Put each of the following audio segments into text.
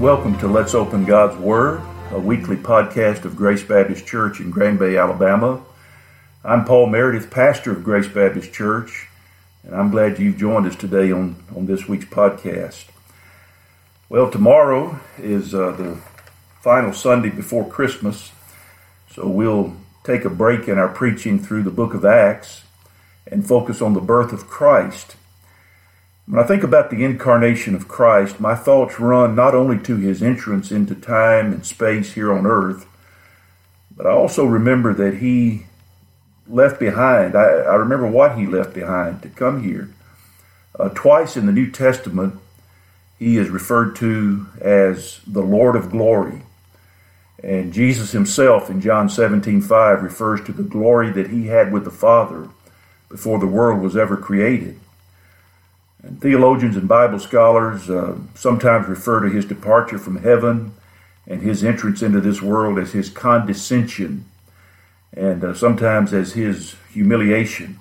Welcome to Let's Open God's Word, a weekly podcast of Grace Baptist Church in Grand Bay, Alabama. I'm Paul Meredith, pastor of Grace Baptist Church, and I'm glad you've joined us today on, on this week's podcast. Well, tomorrow is uh, the final Sunday before Christmas, so we'll take a break in our preaching through the book of Acts and focus on the birth of Christ. When I think about the incarnation of Christ, my thoughts run not only to his entrance into time and space here on earth, but I also remember that he left behind, I, I remember what he left behind to come here. Uh, twice in the New Testament, he is referred to as the Lord of glory. And Jesus himself in John 17 5 refers to the glory that he had with the Father before the world was ever created. And theologians and Bible scholars uh, sometimes refer to his departure from heaven and his entrance into this world as his condescension, and uh, sometimes as his humiliation.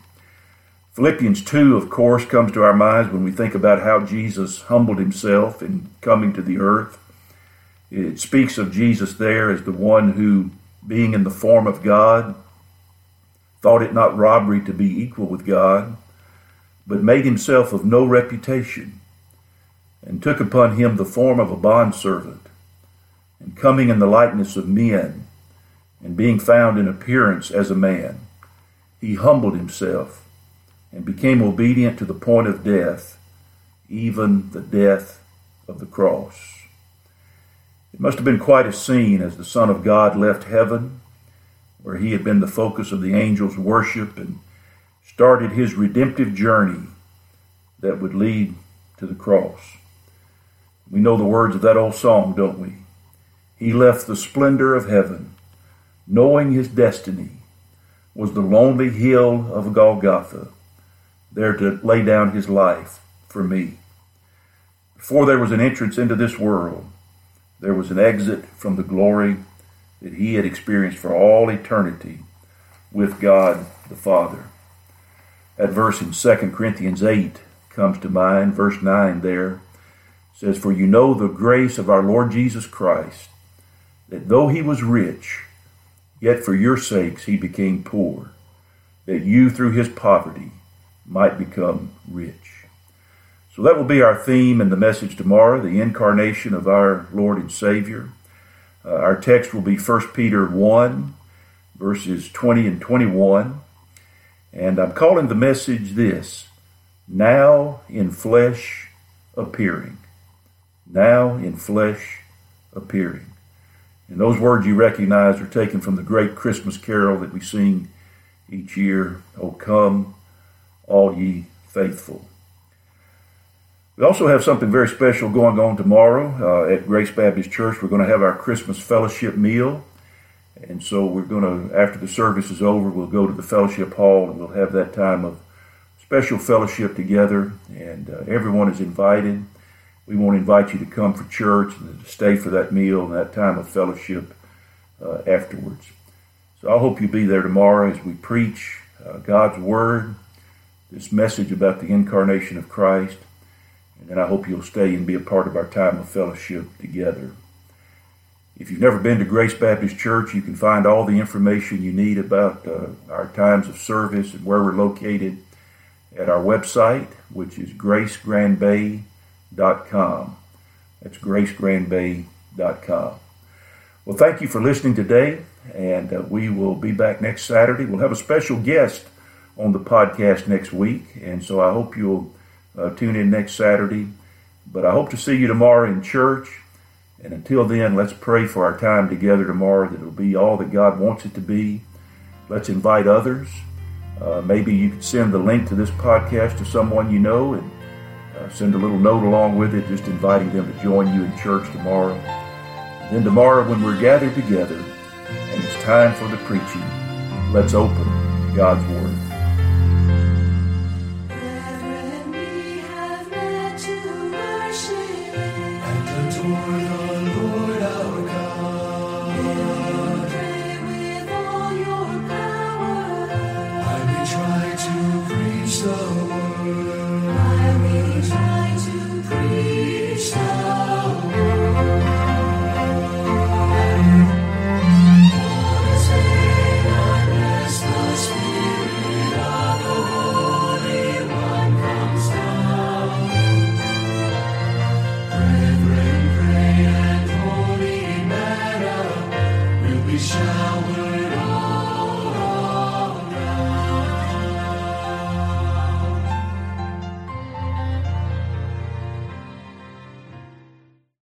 Philippians 2, of course, comes to our minds when we think about how Jesus humbled himself in coming to the earth. It speaks of Jesus there as the one who, being in the form of God, thought it not robbery to be equal with God but made himself of no reputation, and took upon him the form of a bondservant, and coming in the likeness of men, and being found in appearance as a man, he humbled himself, and became obedient to the point of death, even the death of the cross. It must have been quite a scene as the Son of God left heaven, where he had been the focus of the angels' worship and started his redemptive journey that would lead to the cross. We know the words of that old song, don't we? He left the splendor of heaven, knowing his destiny was the lonely hill of Golgotha, there to lay down his life for me. Before there was an entrance into this world, there was an exit from the glory that he had experienced for all eternity with God the Father. That verse in 2 Corinthians 8 comes to mind. Verse 9 there says, For you know the grace of our Lord Jesus Christ, that though he was rich, yet for your sakes he became poor, that you through his poverty might become rich. So that will be our theme in the message tomorrow, the incarnation of our Lord and Savior. Uh, our text will be 1 Peter 1, verses 20 and 21. And I'm calling the message this now in flesh appearing. Now in flesh appearing. And those words you recognize are taken from the great Christmas carol that we sing each year, O come, all ye faithful. We also have something very special going on tomorrow uh, at Grace Baptist Church. We're going to have our Christmas fellowship meal. And so we're going to, after the service is over, we'll go to the fellowship hall and we'll have that time of special fellowship together. And uh, everyone is invited. We want to invite you to come for church and to stay for that meal and that time of fellowship uh, afterwards. So I hope you'll be there tomorrow as we preach uh, God's Word, this message about the incarnation of Christ. And then I hope you'll stay and be a part of our time of fellowship together. If you've never been to Grace Baptist Church, you can find all the information you need about uh, our times of service and where we're located at our website, which is gracegrandbay.com. That's gracegrandbay.com. Well, thank you for listening today, and uh, we will be back next Saturday. We'll have a special guest on the podcast next week, and so I hope you'll uh, tune in next Saturday. But I hope to see you tomorrow in church. And until then, let's pray for our time together tomorrow that it'll be all that God wants it to be. Let's invite others. Uh, maybe you could send the link to this podcast to someone you know and uh, send a little note along with it, just inviting them to join you in church tomorrow. And then tomorrow, when we're gathered together and it's time for the preaching, let's open God's Word. for the power